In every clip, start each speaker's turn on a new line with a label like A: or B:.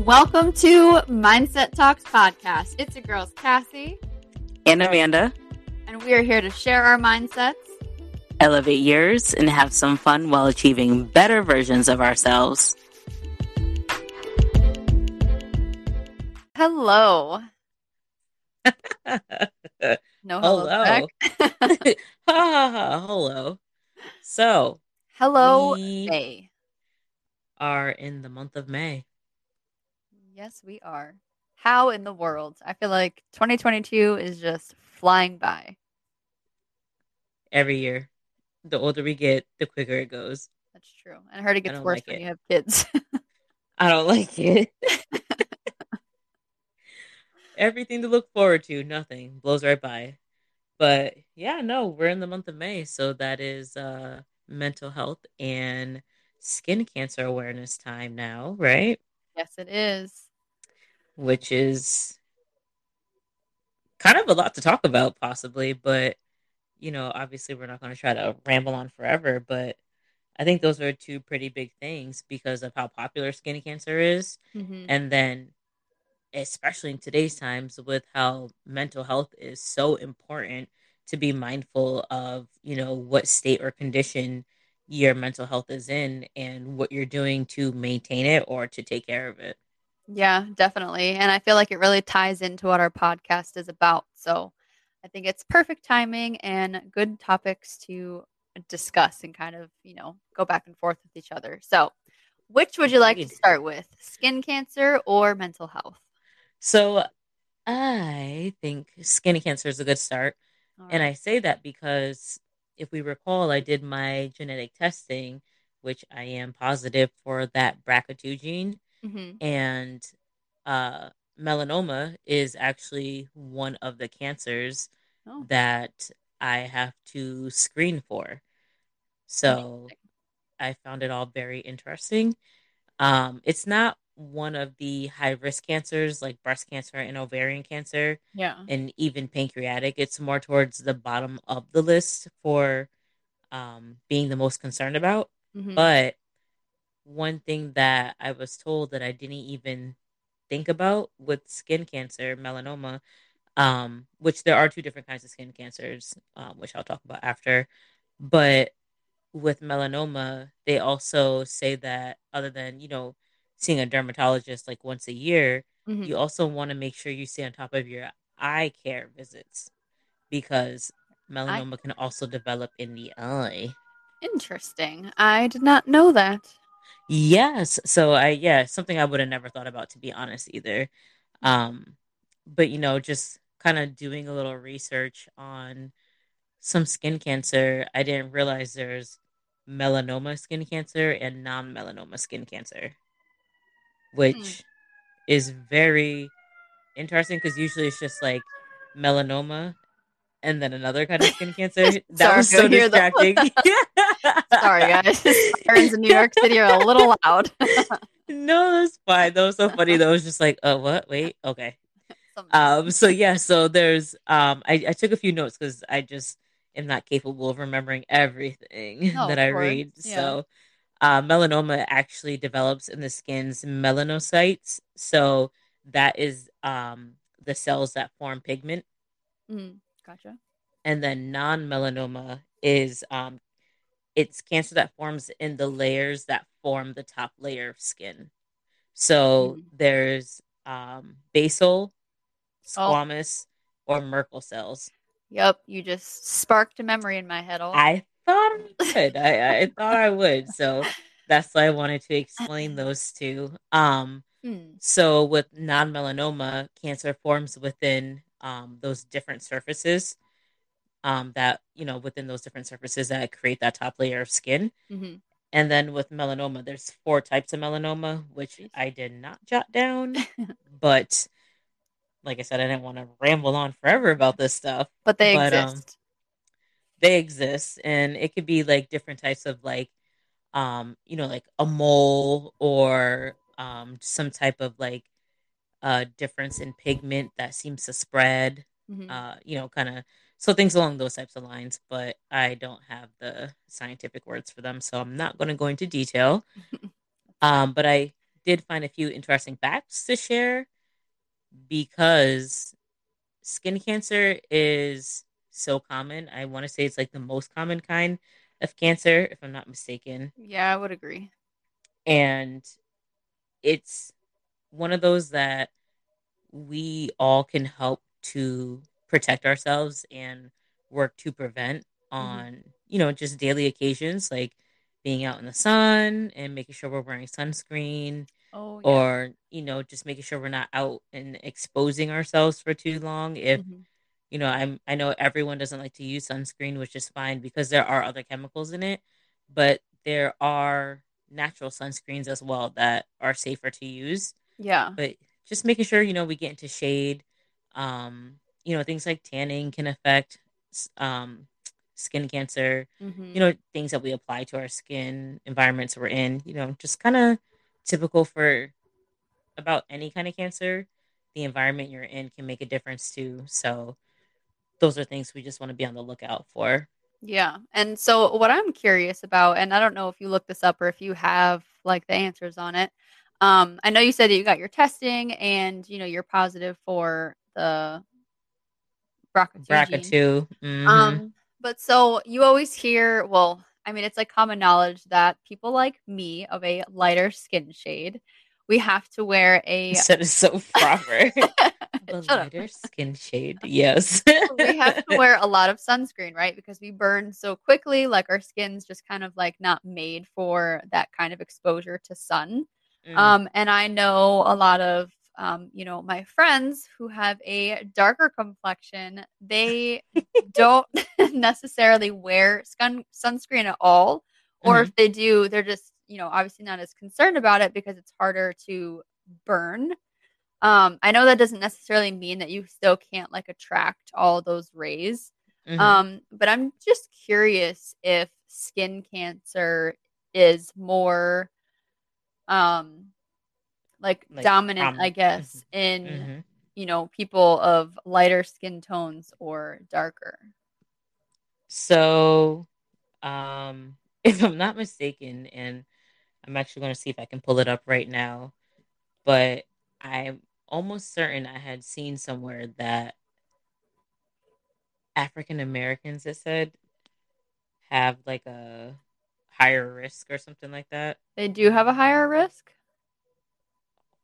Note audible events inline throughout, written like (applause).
A: Welcome to Mindset Talks podcast. It's your girls, Cassie
B: and Amanda,
A: and we are here to share our mindsets,
B: elevate yours, and have some fun while achieving better versions of ourselves.
A: Hello. (laughs) no hello.
B: Hello. (laughs) (laughs) hello. So,
A: hello, May.
B: Are in the month of May.
A: Yes, we are. How in the world? I feel like 2022 is just flying by.
B: Every year. The older we get, the quicker it goes.
A: That's true. And I heard it gets worse like when it. you have kids. (laughs)
B: I don't like it. (laughs) Everything to look forward to, nothing. Blows right by. But yeah, no, we're in the month of May, so that is uh mental health and skin cancer awareness time now, right?
A: Yes, it is
B: which is kind of a lot to talk about, possibly. But, you know, obviously, we're not going to try to ramble on forever. But I think those are two pretty big things because of how popular skin cancer is. Mm-hmm. And then, especially in today's times, with how mental health is so important to be mindful of, you know, what state or condition your mental health is in and what you're doing to maintain it or to take care of it.
A: Yeah, definitely. And I feel like it really ties into what our podcast is about. So I think it's perfect timing and good topics to discuss and kind of, you know, go back and forth with each other. So, which would you like to start with? Skin cancer or mental health?
B: So, I think skin cancer is a good start. Right. And I say that because if we recall, I did my genetic testing, which I am positive for that BRCA2 gene. Mm-hmm. And uh, melanoma is actually one of the cancers oh. that I have to screen for. So I found it all very interesting. Um, it's not one of the high risk cancers like breast cancer and ovarian cancer.
A: Yeah.
B: And even pancreatic. It's more towards the bottom of the list for um, being the most concerned about. Mm-hmm. But one thing that I was told that I didn't even think about with skin cancer, melanoma, um, which there are two different kinds of skin cancers, um, which I'll talk about after. But with melanoma, they also say that other than, you know, seeing a dermatologist like once a year, mm-hmm. you also want to make sure you stay on top of your eye care visits because melanoma I... can also develop in the eye.
A: Interesting. I did not know that.
B: Yes. So I yeah, something I would have never thought about to be honest either. Um but you know, just kind of doing a little research on some skin cancer, I didn't realize there's melanoma skin cancer and non-melanoma skin cancer, which hmm. is very interesting because usually it's just like melanoma and then another kind of skin cancer. (laughs) That Sorry, was so distracting. (laughs)
A: Sorry, guys. (laughs) Sirens in New York City are a little loud. (laughs)
B: no, that's fine. That was so funny. That was just like, oh, what? Wait, okay. Um. So yeah. So there's um. I I took a few notes because I just am not capable of remembering everything that I course. read. Yeah. So. Uh, melanoma actually develops in the skin's melanocytes. So that is um, the cells that form pigment.
A: Mm. Gotcha.
B: And then non-melanoma is um it's cancer that forms in the layers that form the top layer of skin. So mm-hmm. there's um basal, oh. squamous, oh. or Merkel cells.
A: Yep, you just sparked a memory in my head. All
B: I thought I (laughs) would. I, I thought I would. So that's why I wanted to explain (laughs) those two. Um, hmm. so with non-melanoma, cancer forms within um, those different surfaces um, that you know within those different surfaces that create that top layer of skin. Mm-hmm. And then with melanoma, there's four types of melanoma, which I did not jot down, (laughs) but like I said, I didn't want to ramble on forever about this stuff.
A: But they but, um, exist. Um,
B: they exist, and it could be like different types of like, um, you know, like a mole or um, some type of like uh, difference in pigment that seems to spread. Mm-hmm. Uh, you know, kind of so things along those types of lines. But I don't have the scientific words for them, so I'm not going to go into detail. (laughs) um, but I did find a few interesting facts to share because skin cancer is so common. I want to say it's like the most common kind of cancer, if I'm not mistaken.
A: Yeah, I would agree.
B: And it's one of those that we all can help to protect ourselves and work to prevent mm-hmm. on, mm-hmm. you know, just daily occasions like being out in the sun and making sure we're wearing sunscreen. Oh, yeah. Or, you know, just making sure we're not out and exposing ourselves for too long. If, mm-hmm. you know, I'm I know everyone doesn't like to use sunscreen, which is fine because there are other chemicals in it, but there are natural sunscreens as well that are safer to use.
A: Yeah.
B: But just making sure, you know, we get into shade. Um, you know, things like tanning can affect um skin cancer, mm-hmm. you know, things that we apply to our skin, environments we're in, you know, just kind of typical for about any kind of cancer. The environment you're in can make a difference too. So those are things we just want to be on the lookout for.
A: Yeah. And so what I'm curious about, and I don't know if you looked this up or if you have like the answers on it. Um, I know you said that you got your testing and you know you're positive for the BRCA2.
B: BRCA2.
A: Mm-hmm. Um, but so you always hear, well, I mean, it's like common knowledge that people like me of a lighter skin shade, we have to wear a. (laughs)
B: That is so proper. (laughs) a lighter up. skin shade. Yes. (laughs)
A: we have to wear a lot of sunscreen, right? Because we burn so quickly. Like our skin's just kind of like not made for that kind of exposure to sun. Mm. Um, and I know a lot of um, you know, my friends who have a darker complexion, they (laughs) don't (laughs) necessarily wear sun- sunscreen at all. Or mm-hmm. if they do, they're just, you know, obviously not as concerned about it because it's harder to burn. Um, I know that doesn't necessarily mean that you still can't like attract all those rays. Mm-hmm. Um, but I'm just curious if skin cancer is more um like, like dominant, I guess, mm-hmm. in mm-hmm. you know people of lighter skin tones or darker.
B: So, um, (laughs) if I'm not mistaken, and I'm actually going to see if I can pull it up right now, but I'm almost certain I had seen somewhere that African Americans, it said, have like a higher risk or something like that.
A: They do have a higher risk?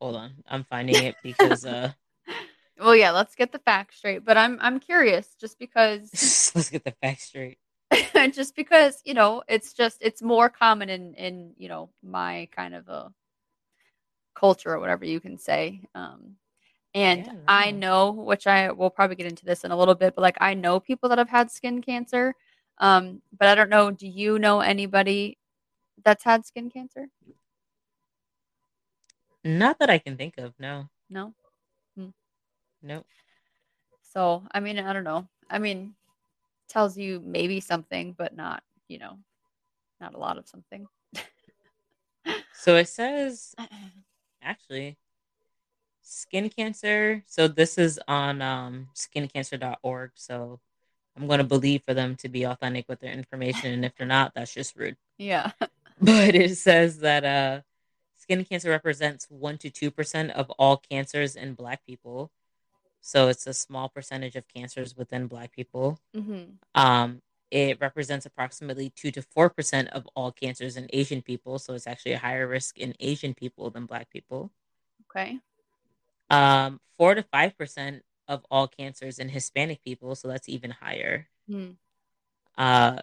B: Hold on, I'm finding it because. uh (laughs)
A: Well, yeah, let's get the facts straight. But I'm I'm curious, just because. (laughs)
B: let's get the facts straight. (laughs)
A: just because you know, it's just it's more common in in you know my kind of a culture or whatever you can say. Um, and yeah, I know, which I will probably get into this in a little bit, but like I know people that have had skin cancer. Um, but I don't know. Do you know anybody that's had skin cancer?
B: Not that I can think of. No.
A: No.
B: Hmm. Nope.
A: So I mean, I don't know. I mean, tells you maybe something, but not you know, not a lot of something. (laughs)
B: so it says, actually, skin cancer. So this is on um, skincancer.org. So I'm going to believe for them to be authentic with their information. And if they're not, that's just rude.
A: Yeah. (laughs)
B: But it says that uh, skin cancer represents 1 to 2% of all cancers in black people. So it's a small percentage of cancers within black people. Mm-hmm. um, it represents approximately 2 to 4% of all cancers in asian people. So it's actually a higher risk in asian people than black people.
A: Okay.
B: Um, 4 to 5% of all cancers in hispanic people. So that's even higher. Mm. uh,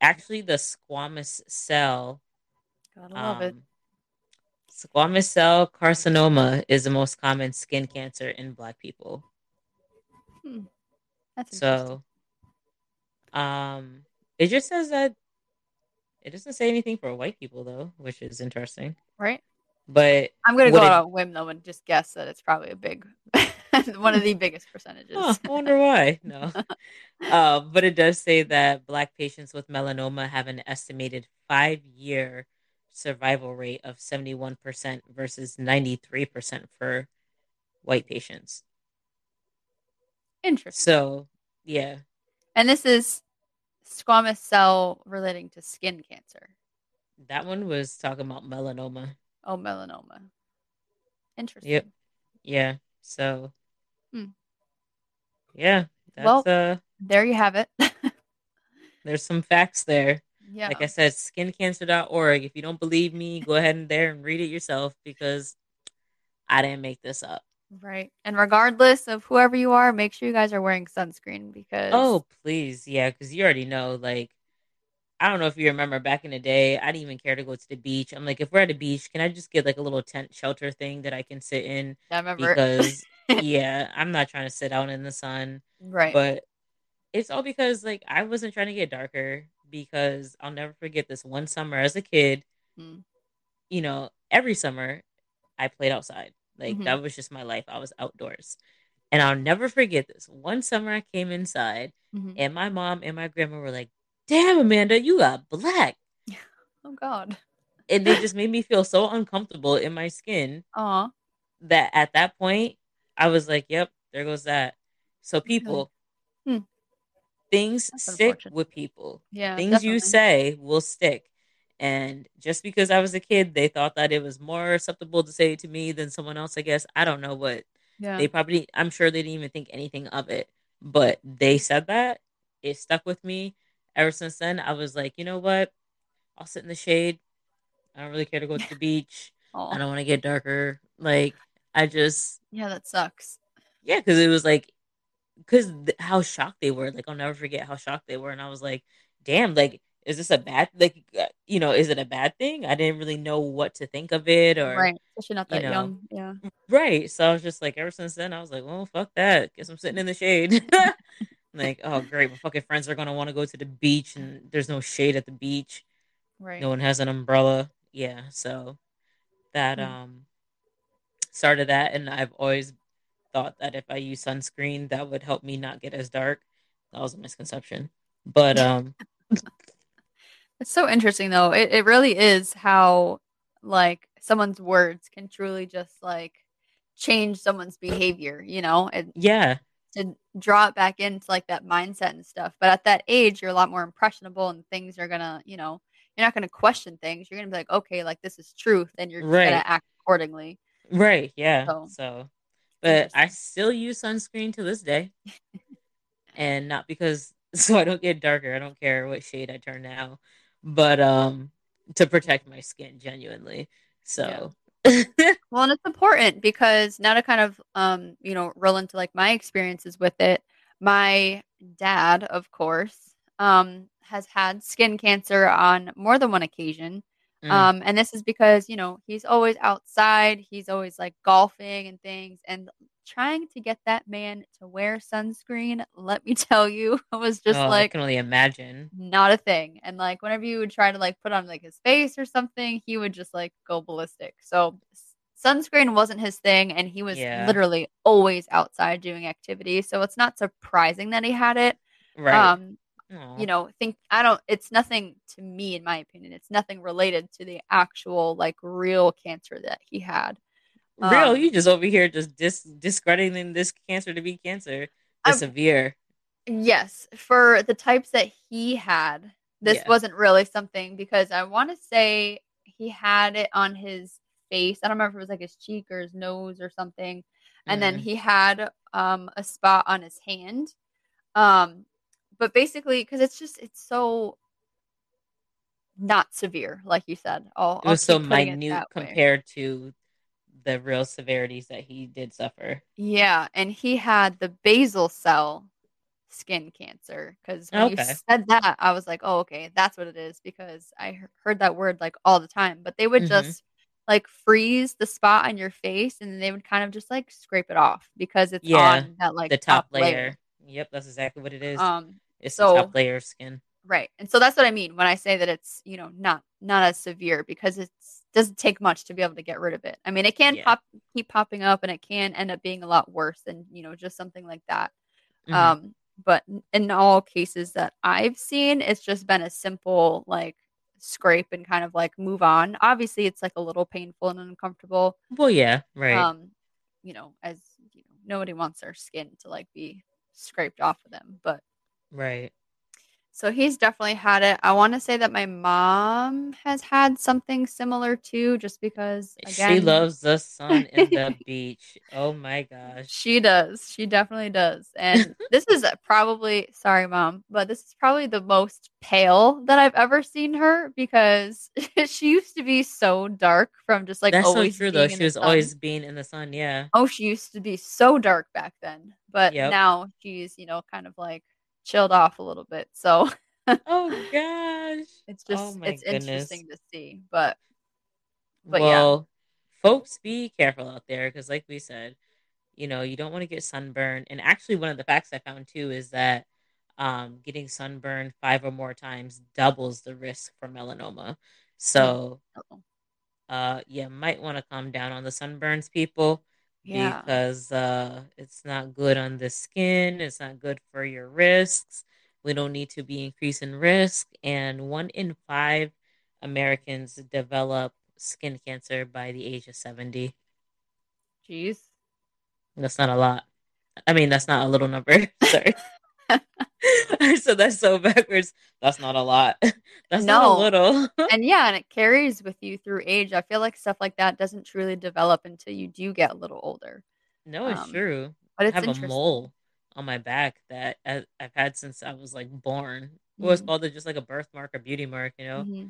B: actually the squamous cell
A: Gotta love um, it
B: Squamous cell carcinoma is the most common skin cancer in Black people.
A: Hmm. That's
B: so. Um, it just says that it doesn't say anything for white people though, which is interesting,
A: right?
B: But
A: I'm gonna go it, on a whim though and just guess that it's probably a big, (laughs) one of the biggest percentages.
B: Huh, I wonder why. No, (laughs) uh, but it does say that Black patients with melanoma have an estimated five year survival rate of 71% versus 93% for white patients.
A: Interesting.
B: So, yeah.
A: And this is squamous cell relating to skin cancer.
B: That one was talking about melanoma.
A: Oh, melanoma. Interesting.
B: Yep. Yeah. So. Hmm. Yeah.
A: well, uh, there you have it. (laughs)
B: there's some facts there. Yeah. Like I said, skincancer.org. If you don't believe me, go ahead and there and read it yourself because I didn't make this up.
A: Right. And regardless of whoever you are, make sure you guys are wearing sunscreen because
B: Oh, please. Yeah, cuz you already know like I don't know if you remember back in the day, I didn't even care to go to the beach. I'm like, if we're at a beach, can I just get like a little tent shelter thing that I can sit in?
A: I remember.
B: Because (laughs) yeah, I'm not trying to sit out in the sun.
A: Right.
B: But it's all because like I wasn't trying to get darker because I'll never forget this one summer as a kid. Mm. You know, every summer I played outside. Like mm-hmm. that was just my life. I was outdoors. And I'll never forget this. One summer I came inside mm-hmm. and my mom and my grandma were like, damn, Amanda, you got black. (laughs)
A: Oh God.
B: And they just (laughs) made me feel so uncomfortable in my skin.
A: Aw.
B: That at that point, I was like, Yep, there goes that. So people, hmm. Things That's stick with people.
A: Yeah.
B: Things definitely. you say will stick. And just because I was a kid, they thought that it was more acceptable to say it to me than someone else, I guess. I don't know what. Yeah. They probably I'm sure they didn't even think anything of it. But they said that. It stuck with me ever since then, I was like, you know what? I'll sit in the shade. I don't really care to go to the (laughs) beach. I don't want to get darker. Like, I just.
A: Yeah, that sucks.
B: Yeah, because it was like, because th- how shocked they were. Like, I'll never forget how shocked they were. And I was like, damn, like, is this a bad, like, uh, you know, is it a bad thing? I didn't really know what to think of it or.
A: Right. Especially not that you know, young. Yeah.
B: Right. So I was just like, ever since then, I was like, well, fuck that. Guess I'm sitting in the shade. (laughs) Like, oh great, my fucking friends are gonna want to go to the beach and there's no shade at the beach.
A: Right.
B: No one has an umbrella. Yeah, so that mm. um started that and I've always thought that if I use sunscreen that would help me not get as dark. That was a misconception. But um (laughs)
A: It's so interesting though. It it really is how like someone's words can truly just like change someone's behavior, you know?
B: And yeah
A: to draw it back into like that mindset and stuff. But at that age, you're a lot more impressionable and things are gonna, you know, you're not gonna question things. You're gonna be like, okay, like this is truth, and you're right. gonna act accordingly.
B: Right. Yeah. So, so but I still use sunscreen to this day, and not because (laughs) so I don't get darker. I don't care what shade I turn now, but um, to protect my skin genuinely. So (laughs)
A: well, and it's important because now to kind of um, you know, roll into like my experiences with it. My dad, of course, um, has had skin cancer on more than one occasion. Mm. Um, and this is because, you know, he's always outside, he's always like golfing and things. And trying to get that man to wear sunscreen, let me (laughs) tell you, was just oh, like
B: I can only imagine.
A: Not a thing. And like whenever you would try to like put on like his face or something, he would just like go ballistic. So sunscreen wasn't his thing and he was yeah. literally always outside doing activities. So it's not surprising that he had it. Right. Um Aww. you know, think I don't it's nothing to me in my opinion. It's nothing related to the actual like real cancer that he had.
B: Real, um, you just over here just dis- discrediting this cancer to be cancer, the severe.
A: Yes, for the types that he had, this yeah. wasn't really something because I want to say he had it on his face. I don't remember if it was like his cheek or his nose or something. And mm. then he had um, a spot on his hand. Um, but basically, because it's just it's so not severe, like you said. I'll,
B: it was so minute compared way. to the real severities that he did suffer.
A: Yeah, and he had the basal cell skin cancer because when okay. you said that, I was like, oh, okay, that's what it is because I heard that word like all the time. But they would mm-hmm. just like freeze the spot on your face and they would kind of just like scrape it off because it's yeah, on that like
B: the top, top layer. layer. Yep, that's exactly what it is. Um, it's so, layer of skin.
A: Right. And so that's what I mean when I say that it's, you know, not not as severe because it doesn't take much to be able to get rid of it. I mean, it can yeah. pop keep popping up and it can end up being a lot worse than, you know, just something like that. Mm-hmm. Um but in all cases that I've seen, it's just been a simple like scrape and kind of like move on. Obviously, it's like a little painful and uncomfortable.
B: Well, yeah, right.
A: Um, you know, as you know, nobody wants their skin to like be scraped off of them, but
B: right
A: So he's definitely had it. I want to say that my mom has had something similar too, just because
B: again, she loves the sun and the (laughs) beach. Oh my gosh.
A: She does. She definitely does. And (laughs) this is probably sorry, mom, but this is probably the most pale that I've ever seen her because (laughs) she used to be so dark from just like
B: That's always so true though. She was sun. always being in the sun, yeah.
A: Oh, she used to be so dark back then. But yep. now she's, you know, kind of like chilled off a little bit. So (laughs)
B: oh gosh.
A: It's just
B: oh
A: it's goodness. interesting to see. But
B: but well, yeah. folks be careful out there because like we said, you know, you don't want to get sunburned. And actually one of the facts I found too is that um, getting sunburned five or more times doubles the risk for melanoma. So oh. uh yeah, might want to calm down on the sunburns people yeah. because uh, it's not good on the skin. It's not good for your risks. We don't need to be increasing risk. And one in five Americans develop skin cancer by the age of 70.
A: Jeez.
B: That's not a lot. I mean, that's not a little number. (laughs) Sorry. (laughs) so that's so backwards. That's not a lot. (laughs) That's no. not a little. (laughs)
A: and yeah, and it carries with you through age. I feel like stuff like that doesn't truly develop until you do get a little older.
B: No, it's um, true. But it's I have a mole on my back that I've had since I was like born. Mm-hmm. It was called just like a birthmark or beauty mark, you know. Mm-hmm.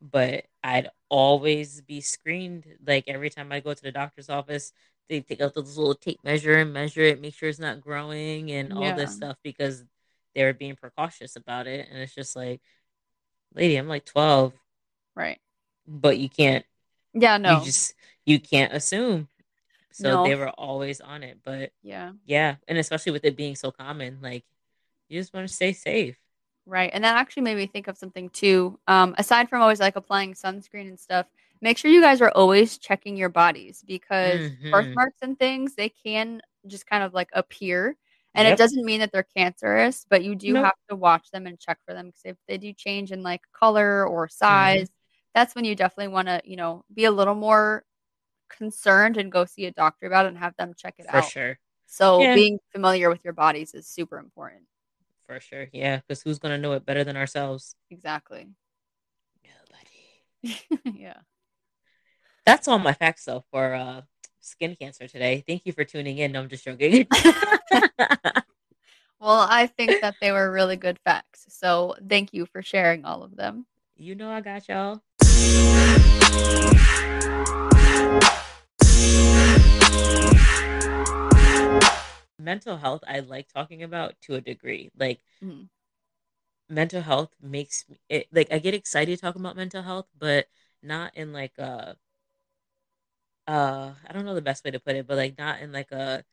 B: But I'd always be screened. Like every time I go to the doctor's office, they take out those little tape measure and measure it, make sure it's not growing and all yeah. this stuff because they were being precautious about it. And it's just like, lady, I'm like 12.
A: Right.
B: But you can't.
A: Yeah, no.
B: You just, you can't assume. So no. they were always on it. But
A: yeah.
B: Yeah. And especially with it being so common, like, you just want to stay safe.
A: Right. And that actually made me think of something too. Um, aside from always like applying sunscreen and stuff, make sure you guys are always checking your bodies because mm-hmm. birthmarks and things they can just kind of like appear and yep. it doesn't mean that they're cancerous but you do nope. have to watch them and check for them because if they do change in like color or size mm-hmm. that's when you definitely want to you know be a little more concerned and go see a doctor about it and have them check it
B: for
A: out
B: for sure
A: so yeah. being familiar with your bodies is super important
B: for sure yeah because who's going to know it better than ourselves
A: exactly
B: nobody (laughs) yeah that's all my facts though for uh, skin cancer today. Thank you for tuning in. No, I'm just joking. (laughs) (laughs)
A: well, I think that they were really good facts. So thank you for sharing all of them.
B: You know I got y'all. Mental health, I like talking about to a degree. Like, mm-hmm. mental health makes it like I get excited talking about mental health, but not in like a uh I don't know the best way to put it, but like not in like a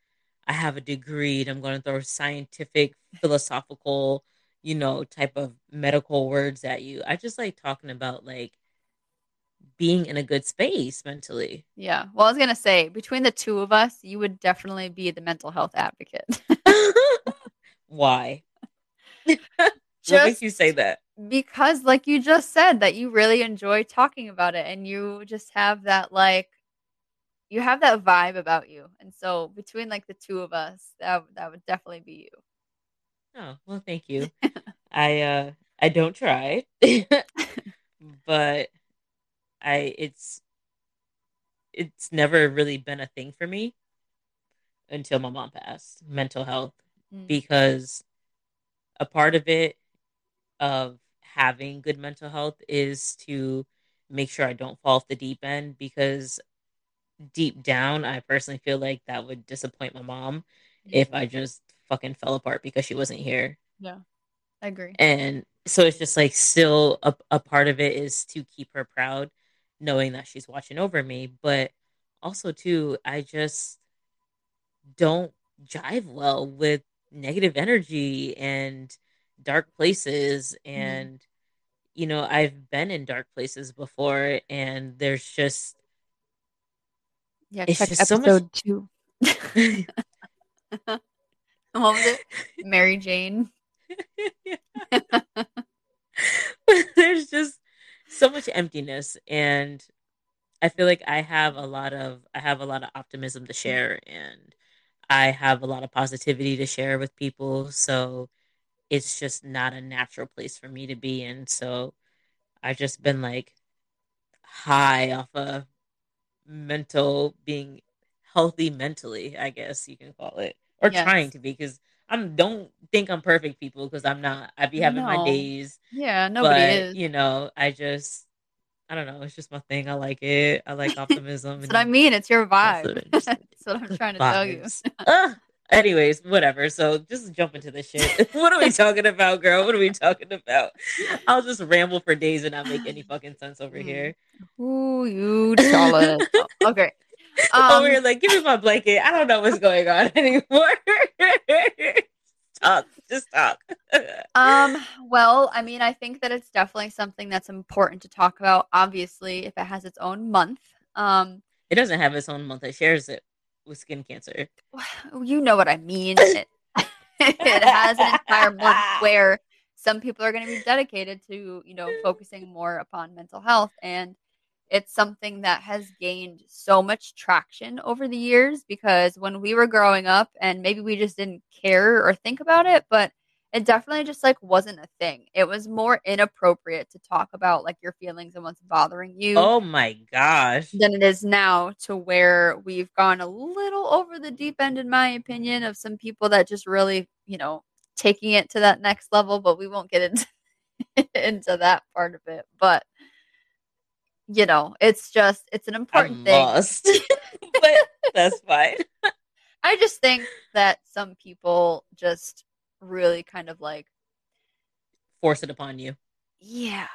B: I have a degree and I'm going to throw scientific, philosophical, you know, type of medical words at you. I just like talking about like being in a good space mentally.
A: Yeah. Well, I was going to say between the two of us, you would definitely be the mental health advocate. (laughs) (laughs)
B: Why? just (laughs) what makes you say that?
A: Because like you just said that you really enjoy talking about it and you just have that like you have that vibe about you. And so between like the two of us, that that would definitely be you.
B: Oh, well thank you. (laughs) I uh I don't try. (laughs) but I it's it's never really been a thing for me until my mom passed, mental health, mm. because a part of it of having good mental health is to make sure I don't fall off the deep end because deep down, I personally feel like that would disappoint my mom if I just fucking fell apart because she wasn't here.
A: Yeah, I agree.
B: And so it's just like still a, a part of it is to keep her proud, knowing that she's watching over me. But also, too, I just don't jive well with negative energy and dark places. Mm-hmm. And, mm. you know, I've been in dark places before, and there's just
A: yeah, it's check episode so two. (laughs) what was it? Mary Jane. (laughs)
B: There's just so much emptiness and I feel like I have a lot of I have a lot of optimism to share and I have a lot of positivity to share with people. So it's just not a natural place for me to be in. So I've just been like high off of mental being healthy mentally, I guess you can call it, or yes. trying to be because I'm don't think I'm perfect, people, because I'm not. I be having no. my days.
A: Yeah, nobody but, is.
B: You know, I just I don't know. It's just my thing. I like it. I like (laughs) optimism.
A: That's what I mean. It's your vibe. (laughs) That's what I'm trying to tell you.
B: Anyways, whatever. So just jump into the shit. (laughs) what are we talking about, girl? What are we talking about? I'll just ramble for days and not make any fucking sense over mm. here.
A: Ooh, you oh, (laughs) okay.
B: Um, over here, like, give me my blanket. I don't know what's going on (laughs) anymore. talk. Just talk.
A: um. Well, I mean, I think that it's definitely something that's important to talk about. Obviously, if it has its own month. Um.
B: It doesn't have its own month. It shares it with skin cancer.
A: You know what I mean. it, (laughs) it has an entire month where some people are going to be dedicated to, you know, focusing more upon mental health and it's something that has gained so much traction over the years because when we were growing up and maybe we just didn't care or think about it, but it definitely just like wasn't a thing. It was more inappropriate to talk about like your feelings and what's bothering you.
B: Oh my gosh.
A: Than it is now to where we've gone a little over the deep end in my opinion of some people that just really, you know, taking it to that next level, but we won't get into (laughs) into that part of it. But you know, it's just it's an important I'm thing. Lost. (laughs) (laughs)
B: but that's fine.
A: I just think that some people just really kind of like
B: force it upon you.
A: Yeah.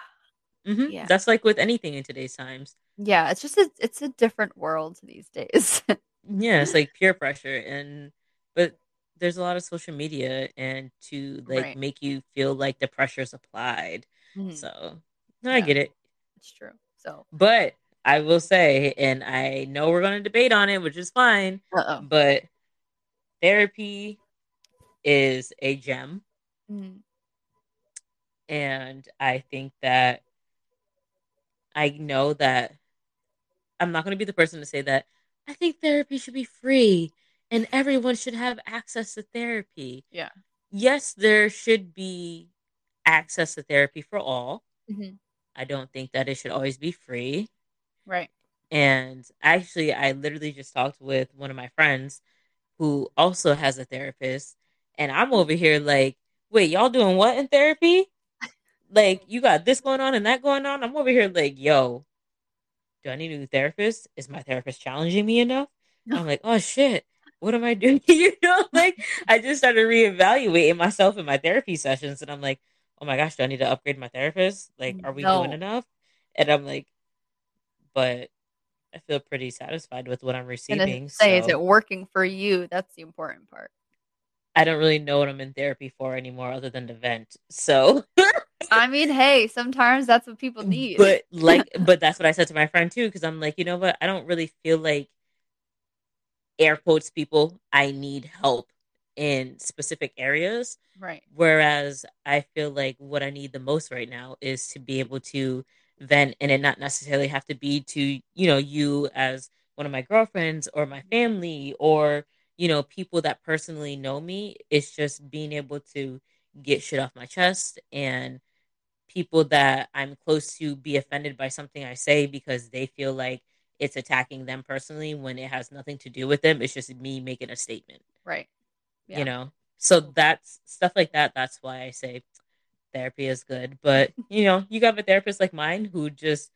B: Mm-hmm. Yeah. That's like with anything in today's times.
A: Yeah, it's just a, it's a different world these days. (laughs)
B: yeah, it's like peer pressure and but there's a lot of social media and to like right. make you feel like the pressure's applied. Mm-hmm. So, no, yeah. I get it.
A: It's true. So,
B: but I will say, and I know we're going to debate on it, which is fine. Uh-oh. But therapy is a gem. Mm-hmm. And I think that I know that I'm not going to be the person to say that I think therapy should be free and everyone should have access to therapy.
A: Yeah.
B: Yes, there should be access to therapy for all. Mm-hmm. I don't think that it should always be free.
A: Right.
B: And actually, I literally just talked with one of my friends who also has a therapist. And I'm over here like, wait, y'all doing what in therapy? like, you got this going on and that going on. I'm over here like, yo, do I need a new therapist? Is my therapist challenging me enough? I'm like, oh shit, what am I (laughs) doing? you (laughs) know, like I just started reevaluating myself in my therapy sessions, and I'm like, oh my gosh, do I need to upgrade my therapist? Like, are we no. doing enough? And I'm like, but I feel pretty satisfied with what I'm receiving.
A: Say, so. is it working for you? That's the important part.
B: I don't really know what I'm in therapy for anymore, other than to vent. So, (laughs)
A: I mean, hey, sometimes that's what people need.
B: But like, (laughs) but that's what I said to my friend too, because I'm like, you know what? I don't really feel like air quotes people. I need help in specific areas.
A: Right.
B: Whereas I feel like what I need the most right now is to be able to vent and it not necessarily have to be to, you know, you as one of my girlfriends or my family or, you know, people that personally know me. It's just being able to get shit off my chest and people that I'm close to be offended by something I say because they feel like it's attacking them personally when it has nothing to do with them. It's just me making a statement.
A: Right
B: yeah. you know so that's stuff like that that's why i say therapy is good but (laughs) you know you got a therapist like mine who just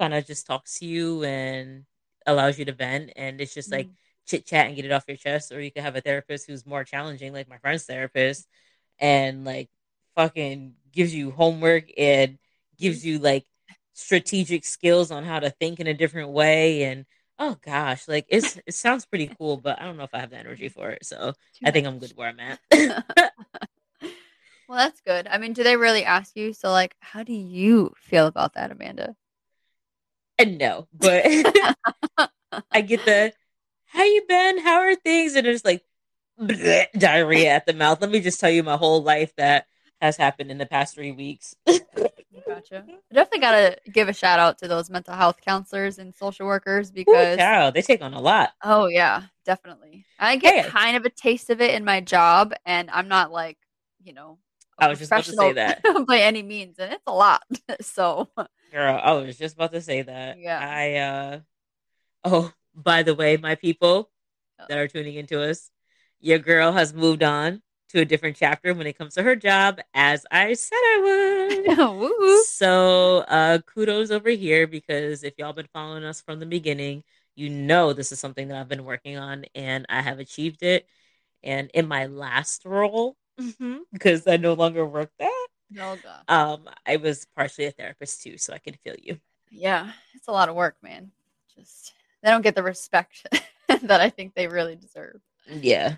B: kind of just talks to you and allows you to vent and it's just like mm-hmm. Chit chat and get it off your chest or you could have a therapist who's more challenging like my friend's therapist and like fucking gives you homework and gives you like strategic skills on how to think in a different way and oh gosh, like it's it sounds pretty cool, but I don't know if I have the energy for it. So I think I'm good where I'm at. (laughs)
A: well, that's good. I mean, do they really ask you? So, like, how do you feel about that, Amanda?
B: And no, but (laughs) I get the how you been? How are things? And it's like bleh, diarrhea at the mouth. Let me just tell you my whole life that has happened in the past three weeks. (laughs)
A: gotcha. I definitely got to give a shout out to those mental health counselors and social workers because
B: Ooh, they take on a lot.
A: Oh yeah, definitely. I get hey. kind of a taste of it in my job, and I'm not like you know
B: I was just about to say that (laughs)
A: by any means, and it's a lot. (laughs) so,
B: girl, I was just about to say that.
A: Yeah.
B: I uh. Oh, by the way, my people that are tuning into us, your girl has moved on to a different chapter when it comes to her job, as I said I would. (laughs) so, uh, kudos over here because if y'all been following us from the beginning, you know this is something that I've been working on and I have achieved it. And in my last role, mm-hmm. because I no longer work that,
A: no,
B: um, I was partially a therapist too, so I can feel you.
A: Yeah, it's a lot of work, man. Just they don't get the respect (laughs) that I think they really deserve.
B: Yeah.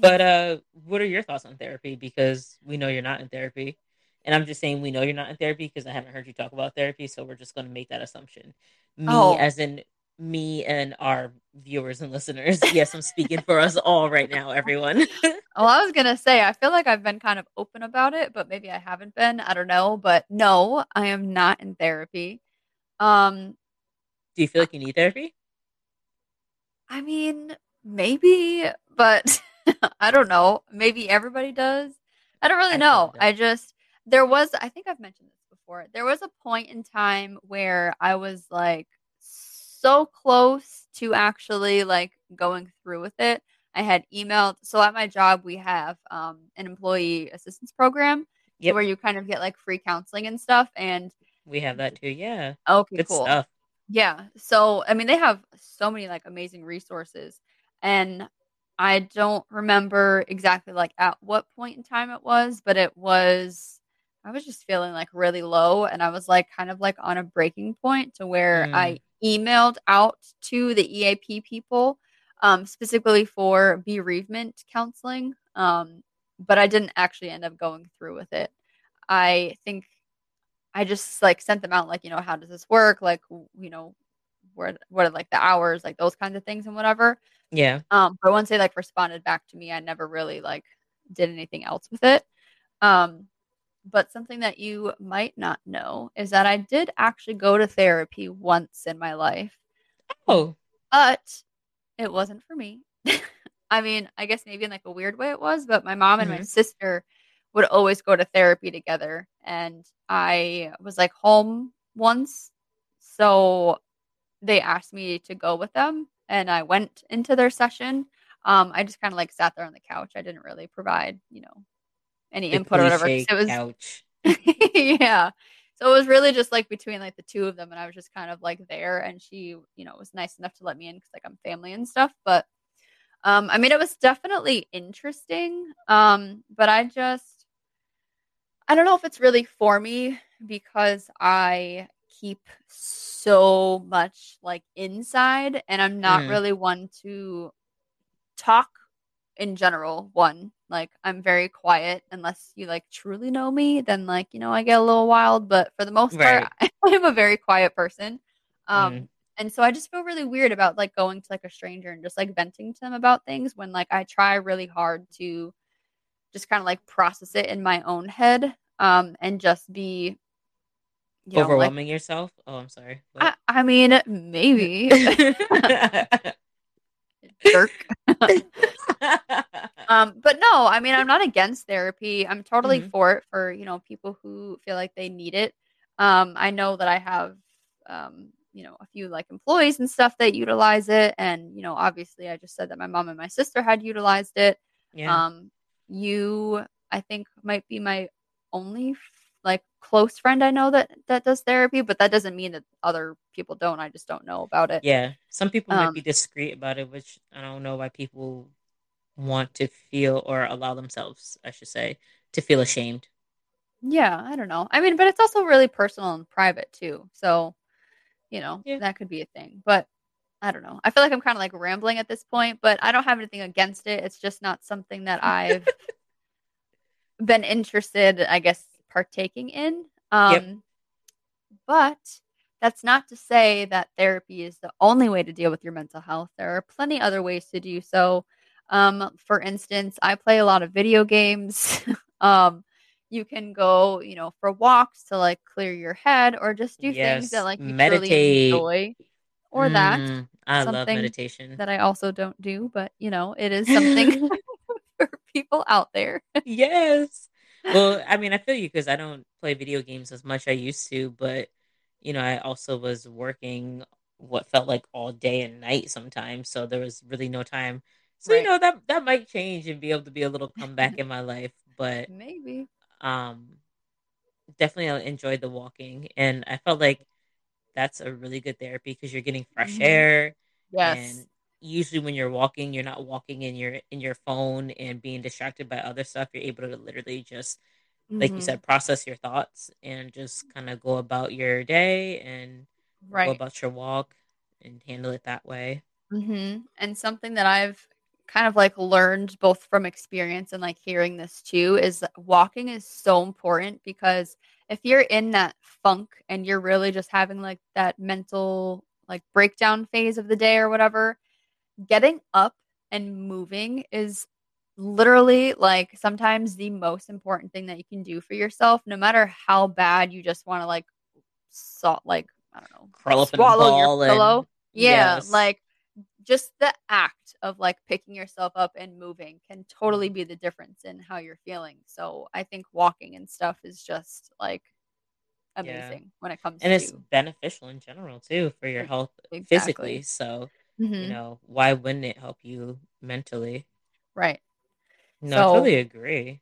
B: But uh what are your thoughts on therapy? Because we know you're not in therapy. And I'm just saying we know you're not in therapy because I haven't heard you talk about therapy, so we're just gonna make that assumption. Me oh. as in me and our viewers and listeners. (laughs) Yes, I'm speaking for us all right now, everyone. (laughs)
A: well, I was gonna say I feel like I've been kind of open about it, but maybe I haven't been. I don't know, but no, I am not in therapy. Um,
B: do you feel like you need therapy?
A: I mean, maybe, but (laughs) I don't know. Maybe everybody does. I don't really I know. I just there was I think I've mentioned this before. There was a point in time where I was like so close to actually like going through with it. I had emailed so at my job we have um, an employee assistance program yep. where you kind of get like free counseling and stuff and
B: we have that too, yeah.
A: Okay, Good cool. Stuff. Yeah. So, I mean, they have so many like amazing resources. And I don't remember exactly like at what point in time it was, but it was, I was just feeling like really low. And I was like kind of like on a breaking point to where mm. I emailed out to the EAP people um, specifically for bereavement counseling. Um, but I didn't actually end up going through with it. I think I just like sent them out like, you know, how does this work? Like, you know, what what are like the hours, like those kinds of things and whatever.
B: Yeah.
A: Um, but once they like responded back to me, I never really like did anything else with it. Um, but something that you might not know is that I did actually go to therapy once in my life.
B: Oh.
A: But it wasn't for me. (laughs) I mean, I guess maybe in like a weird way it was, but my mom and mm-hmm. my sister would always go to therapy together. And I was like home once. So they asked me to go with them and I went into their session. Um, I just kind of like sat there on the couch. I didn't really provide, you know, any the input or whatever. It was couch. (laughs) yeah. So it was really just like between like the two of them, and I was just kind of like there. And she, you know, was nice enough to let me in because like I'm family and stuff. But um, I mean, it was definitely interesting. Um, but I just, I don't know if it's really for me because I keep so much like inside and I'm not mm. really one to talk in general. One, like I'm very quiet unless you like truly know me, then like, you know, I get a little wild, but for the most right. part I am a very quiet person. Um mm. and so I just feel really weird about like going to like a stranger and just like venting to them about things when like I try really hard to just kind of like process it in my own head um and just be
B: you overwhelming like, yourself. Oh, I'm sorry.
A: I, I, mean, maybe. (laughs) Jerk. (laughs) um, but no, I mean, I'm not against therapy. I'm totally mm-hmm. for it for you know people who feel like they need it. Um, I know that I have, um, you know, a few like employees and stuff that utilize it, and you know, obviously, I just said that my mom and my sister had utilized it. Yeah. Um, you, I think, might be my only like close friend I know that that does therapy, but that doesn't mean that other people don't. I just don't know about it.
B: Yeah, some people um, might be discreet about it, which I don't know why people want to feel or allow themselves, I should say, to feel ashamed.
A: Yeah, I don't know. I mean, but it's also really personal and private too. So, you know, yeah. that could be a thing. But I don't know. I feel like I'm kind of like rambling at this point, but I don't have anything against it. It's just not something that I've (laughs) been interested, I guess, partaking in. Um, yep. But that's not to say that therapy is the only way to deal with your mental health. There are plenty other ways to do so. Um, for instance, I play a lot of video games. (laughs) um, you can go, you know, for walks to like clear your head, or just do yes. things that like you meditate, really enjoy, or mm, that.
B: I love meditation.
A: That I also don't do, but you know, it is something (laughs) (laughs) for people out there. (laughs)
B: yes. well, I mean, I feel you because I don't play video games as much I used to, but you know, I also was working what felt like all day and night sometimes, so there was really no time. So right. you know that that might change and be able to be a little comeback in my life, but
A: maybe.
B: Um, definitely enjoyed the walking, and I felt like that's a really good therapy because you're getting fresh mm-hmm. air.
A: Yes.
B: And usually when you're walking, you're not walking in your in your phone and being distracted by other stuff. You're able to literally just mm-hmm. like you mm-hmm. said, process your thoughts and just kind of go about your day and right. go about your walk and handle it that way.
A: Mm-hmm. And something that I've kind of like learned both from experience and like hearing this too is walking is so important because if you're in that funk and you're really just having like that mental like breakdown phase of the day or whatever, getting up and moving is literally like sometimes the most important thing that you can do for yourself, no matter how bad you just want to like salt like I don't know,
B: Curl swallow your pillow.
A: And, yeah, yes. like just the act of like picking yourself up and moving can totally be the difference in how you're feeling. So I think walking and stuff is just like amazing yeah. when it comes to and
B: it's beneficial in general too for your health exactly. physically. So mm-hmm. you know, why wouldn't it help you mentally?
A: Right.
B: No, so, I totally agree.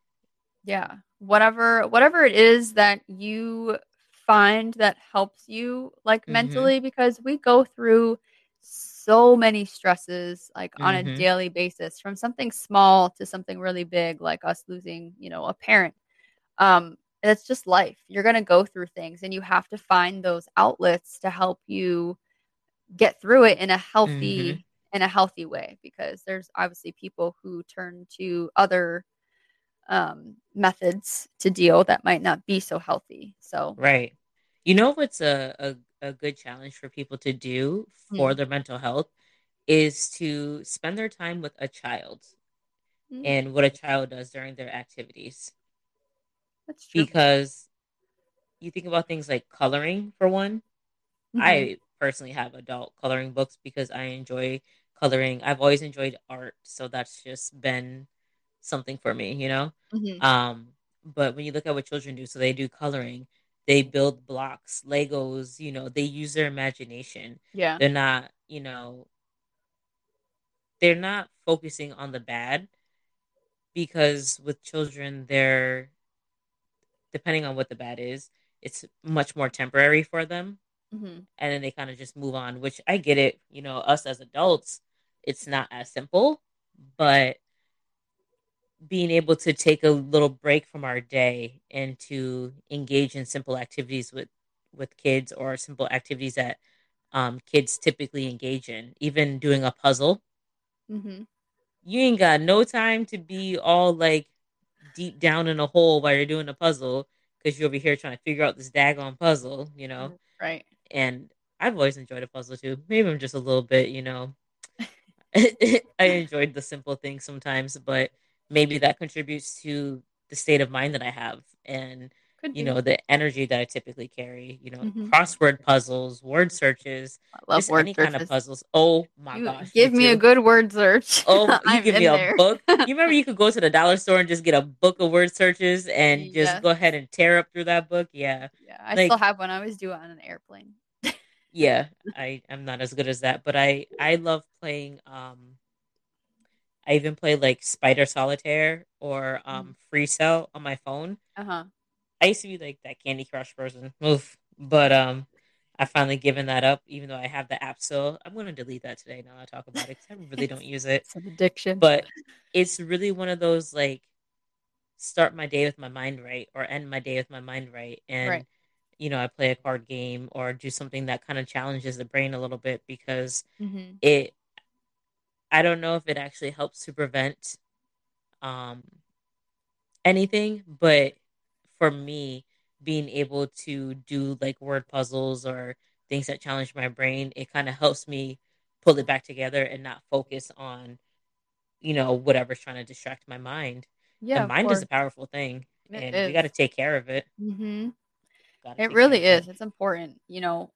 A: Yeah. Whatever whatever it is that you find that helps you like mm-hmm. mentally because we go through so many stresses like mm-hmm. on a mm-hmm. daily basis from something small to something really big like us losing you know a parent um it's just life you're going to go through things and you have to find those outlets to help you get through it in a healthy mm-hmm. in a healthy way because there's obviously people who turn to other um methods to deal that might not be so healthy so
B: right you know what's a, a a good challenge for people to do for mm. their mental health is to spend their time with a child mm. and what a child does during their activities.
A: That's true.
B: Because you think about things like coloring for one. Mm-hmm. I personally have adult coloring books because I enjoy coloring. I've always enjoyed art, so that's just been something for me, you know. Mm-hmm. Um, but when you look at what children do, so they do coloring they build blocks, Legos, you know, they use their imagination.
A: Yeah.
B: They're not, you know, they're not focusing on the bad because with children, they're, depending on what the bad is, it's much more temporary for them. Mm-hmm. And then they kind of just move on, which I get it. You know, us as adults, it's not as simple, but being able to take a little break from our day and to engage in simple activities with with kids or simple activities that um, kids typically engage in even doing a puzzle. Mm-hmm. you ain't got no time to be all like deep down in a hole while you're doing a puzzle because you're over here trying to figure out this daggone puzzle you know?
A: Right.
B: And i've always enjoyed a puzzle too. Maybe i'm just a little bit you know. (laughs) (laughs) I enjoyed the simple things sometimes but maybe that contributes to the state of mind that I have and you know the energy that I typically carry. You know, mm-hmm. crossword puzzles, word searches,
A: I love word
B: any
A: searches.
B: kind of puzzles. Oh my
A: you
B: gosh!
A: Give me, me a good word search.
B: Oh, you (laughs) give me a there. book. You (laughs) remember you could go to the dollar store and just get a book of word searches and just yes. go ahead and tear up through that book. Yeah,
A: yeah. I like, still have one. I always do it on an airplane. (laughs)
B: yeah, I I'm not as good as that, but I I love playing um I even play like Spider Solitaire or um, Free Cell on my phone.
A: Uh huh.
B: I used to be like that Candy Crush person. Oof. But um, I finally given that up, even though I have the app still. I'm going to delete that today now I talk about it because I really don't (laughs) use it.
A: It's an addiction.
B: But it's really one of those like start my day with my mind right or end my day with my mind right. And, right. you know, I play a card game or do something that kind of challenges the brain a little bit because mm-hmm. it I don't know if it actually helps to prevent um, anything, but for me, being able to do like word puzzles or things that challenge my brain, it kind of helps me pull it back together and not focus on, you know, whatever's trying to distract my mind. Yeah, the mind is a powerful thing, it and is. we got to take care of it.
A: Mm-hmm. It really is. It. It's important. You know,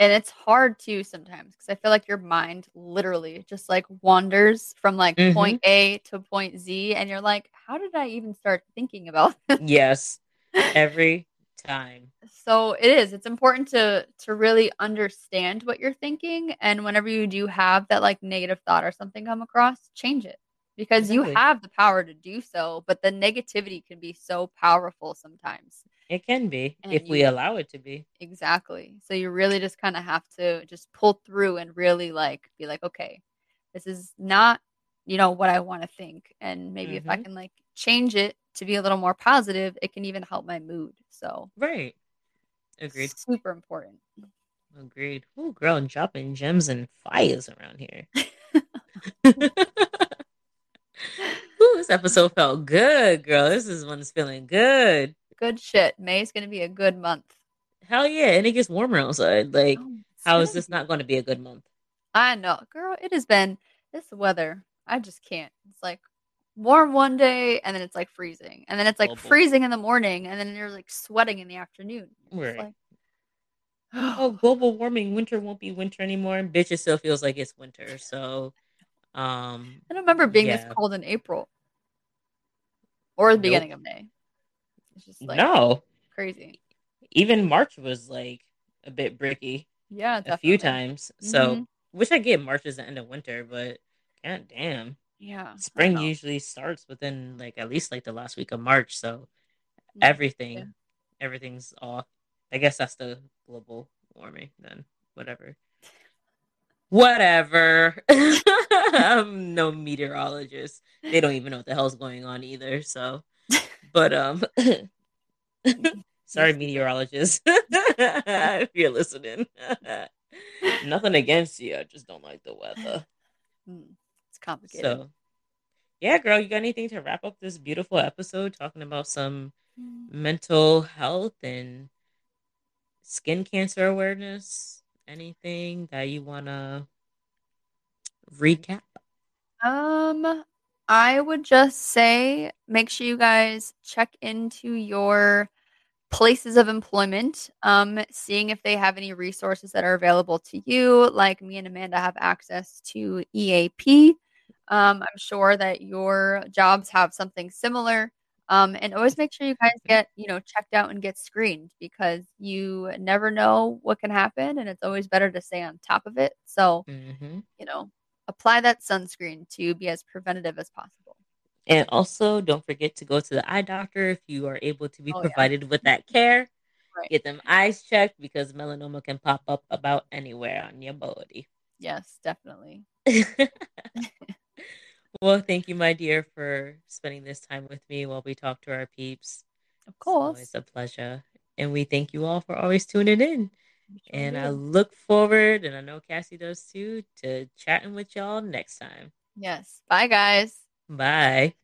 A: and it's hard too sometimes because I feel like your mind literally just like wanders from like mm-hmm. point A to point Z, and you're like, how did I even start thinking about (laughs)
B: this? Yes. Every time.
A: So it is. It's important to to really understand what you're thinking and whenever you do have that like negative thought or something come across, change it. Because exactly. you have the power to do so, but the negativity can be so powerful sometimes.
B: It can be and if you, we allow it to be.
A: Exactly. So you really just kind of have to just pull through and really like be like, okay, this is not, you know, what I want to think. And maybe mm-hmm. if I mm-hmm. can like change it to be a little more positive, it can even help my mood. So
B: Right. Agreed.
A: Super important.
B: Agreed. Oh, girl, dropping gems and fires around here. (laughs) (laughs) This episode felt good, girl. This is one that's feeling good
A: good shit. May's gonna be a good month.
B: Hell yeah, and it gets warmer outside. Like, oh, how is this not going to be a good month?
A: I know, girl. It has been this weather. I just can't. It's like warm one day, and then it's like freezing, and then it's like oh, freezing in the morning, and then you're like sweating in the afternoon. Right. Like,
B: oh, (gasps) global warming. Winter won't be winter anymore, and bitch, it still feels like it's winter. So, um,
A: I don't remember being yeah. this cold in April or the nope. beginning of May.
B: It's just like no
A: crazy.
B: Even March was like a bit bricky.
A: Yeah,
B: definitely. a few times. So mm-hmm. wish I get March as the end of winter, but god damn.
A: Yeah.
B: Spring usually starts within like at least like the last week of March. So yeah. everything yeah. everything's off. I guess that's the global warming then. Whatever. Whatever. (laughs) I'm no meteorologist. They don't even know what the hell's going on either. So (laughs) but um, (laughs) sorry, meteorologist, if you're listening. Nothing against you. I just don't like the weather.
A: Hmm, it's complicated.
B: So, yeah, girl, you got anything to wrap up this beautiful episode talking about some mm. mental health and skin cancer awareness? Anything that you want to recap?
A: Um, I would just say make sure you guys check into your places of employment, um, seeing if they have any resources that are available to you. Like me and Amanda have access to EAP. Um, I'm sure that your jobs have something similar. Um, and always make sure you guys get, you know, checked out and get screened because you never know what can happen. And it's always better to stay on top of it. So, mm-hmm. you know, apply that sunscreen to be as preventative as possible.
B: And also, don't forget to go to the eye doctor if you are able to be oh, provided yeah. with that care. Right. Get them eyes checked because melanoma can pop up about anywhere on your body.
A: Yes, definitely. (laughs)
B: well, thank you, my dear, for spending this time with me while we talk to our peeps.
A: Of course.
B: It's a pleasure. And we thank you all for always tuning in. And I look forward, and I know Cassie does too, to chatting with y'all next time.
A: Yes. Bye, guys.
B: Bye.